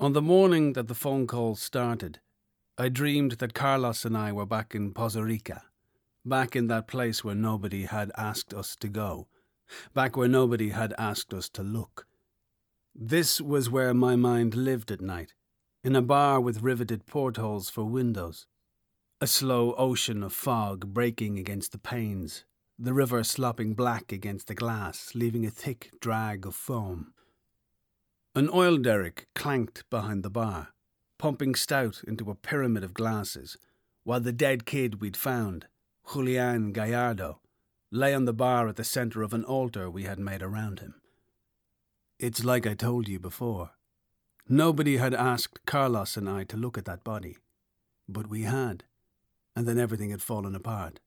On the morning that the phone call started, I dreamed that Carlos and I were back in Poza Rica, back in that place where nobody had asked us to go, back where nobody had asked us to look. This was where my mind lived at night, in a bar with riveted portholes for windows, a slow ocean of fog breaking against the panes, the river slopping black against the glass, leaving a thick drag of foam. An oil derrick clanked behind the bar, pumping stout into a pyramid of glasses, while the dead kid we'd found, Julian Gallardo, lay on the bar at the centre of an altar we had made around him. It's like I told you before. Nobody had asked Carlos and I to look at that body, but we had, and then everything had fallen apart.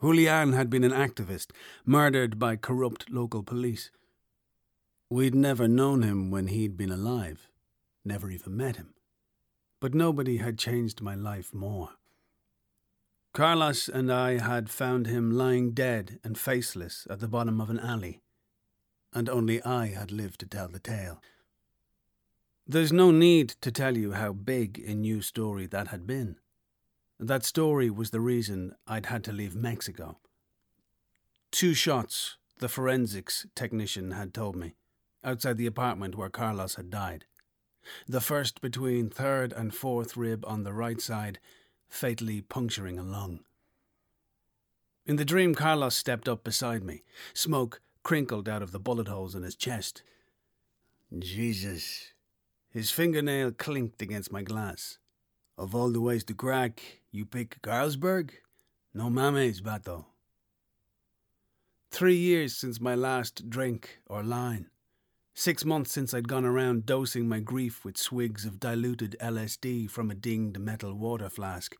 Julian had been an activist, murdered by corrupt local police. We'd never known him when he'd been alive, never even met him. But nobody had changed my life more. Carlos and I had found him lying dead and faceless at the bottom of an alley, and only I had lived to tell the tale. There's no need to tell you how big a new story that had been. That story was the reason I'd had to leave Mexico. Two shots, the forensics technician had told me outside the apartment where Carlos had died. The first between third and fourth rib on the right side, fatally puncturing a lung. In the dream, Carlos stepped up beside me. Smoke crinkled out of the bullet holes in his chest. Jesus. His fingernail clinked against my glass. Of all the ways to crack, you pick Carlsberg? No mames, Bato. Three years since my last drink or line. Six months since I'd gone around dosing my grief with swigs of diluted LSD from a dinged metal water flask.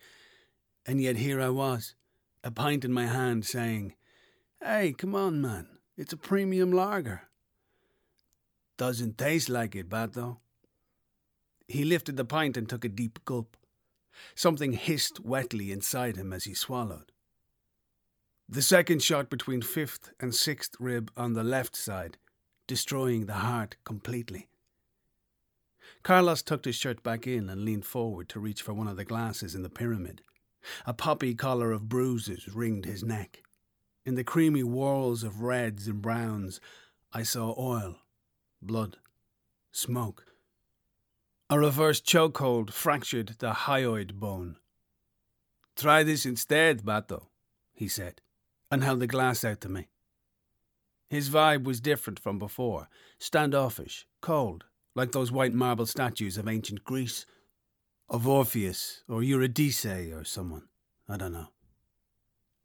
And yet here I was, a pint in my hand, saying, Hey, come on, man, it's a premium lager. Doesn't taste like it, Bato. He lifted the pint and took a deep gulp. Something hissed wetly inside him as he swallowed. The second shot between fifth and sixth rib on the left side destroying the heart completely. Carlos tucked his shirt back in and leaned forward to reach for one of the glasses in the pyramid. A poppy collar of bruises ringed his neck. In the creamy whorls of reds and browns, I saw oil, blood, smoke. A reverse chokehold fractured the hyoid bone. Try this instead, Bato, he said, and held the glass out to me. His vibe was different from before standoffish, cold, like those white marble statues of ancient Greece. Of Orpheus or Eurydice or someone. I don't know.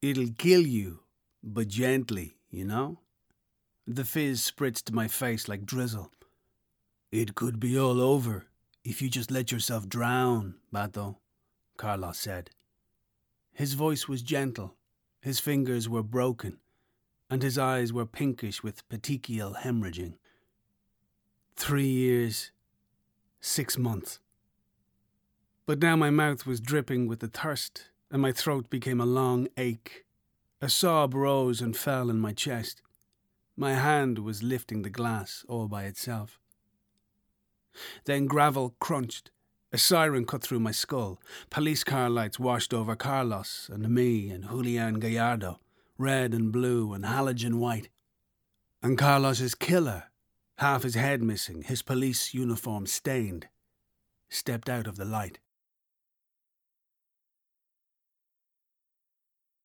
It'll kill you, but gently, you know? The fizz spritzed my face like drizzle. It could be all over if you just let yourself drown, Bato, Carlos said. His voice was gentle. His fingers were broken and his eyes were pinkish with petechial hemorrhaging. Three years, six months. But now my mouth was dripping with the thirst, and my throat became a long ache. A sob rose and fell in my chest. My hand was lifting the glass all by itself. Then gravel crunched. A siren cut through my skull. Police car lights washed over Carlos and me and Julian Gallardo red and blue and halogen white. And Carlos's killer, half his head missing, his police uniform stained, stepped out of the light.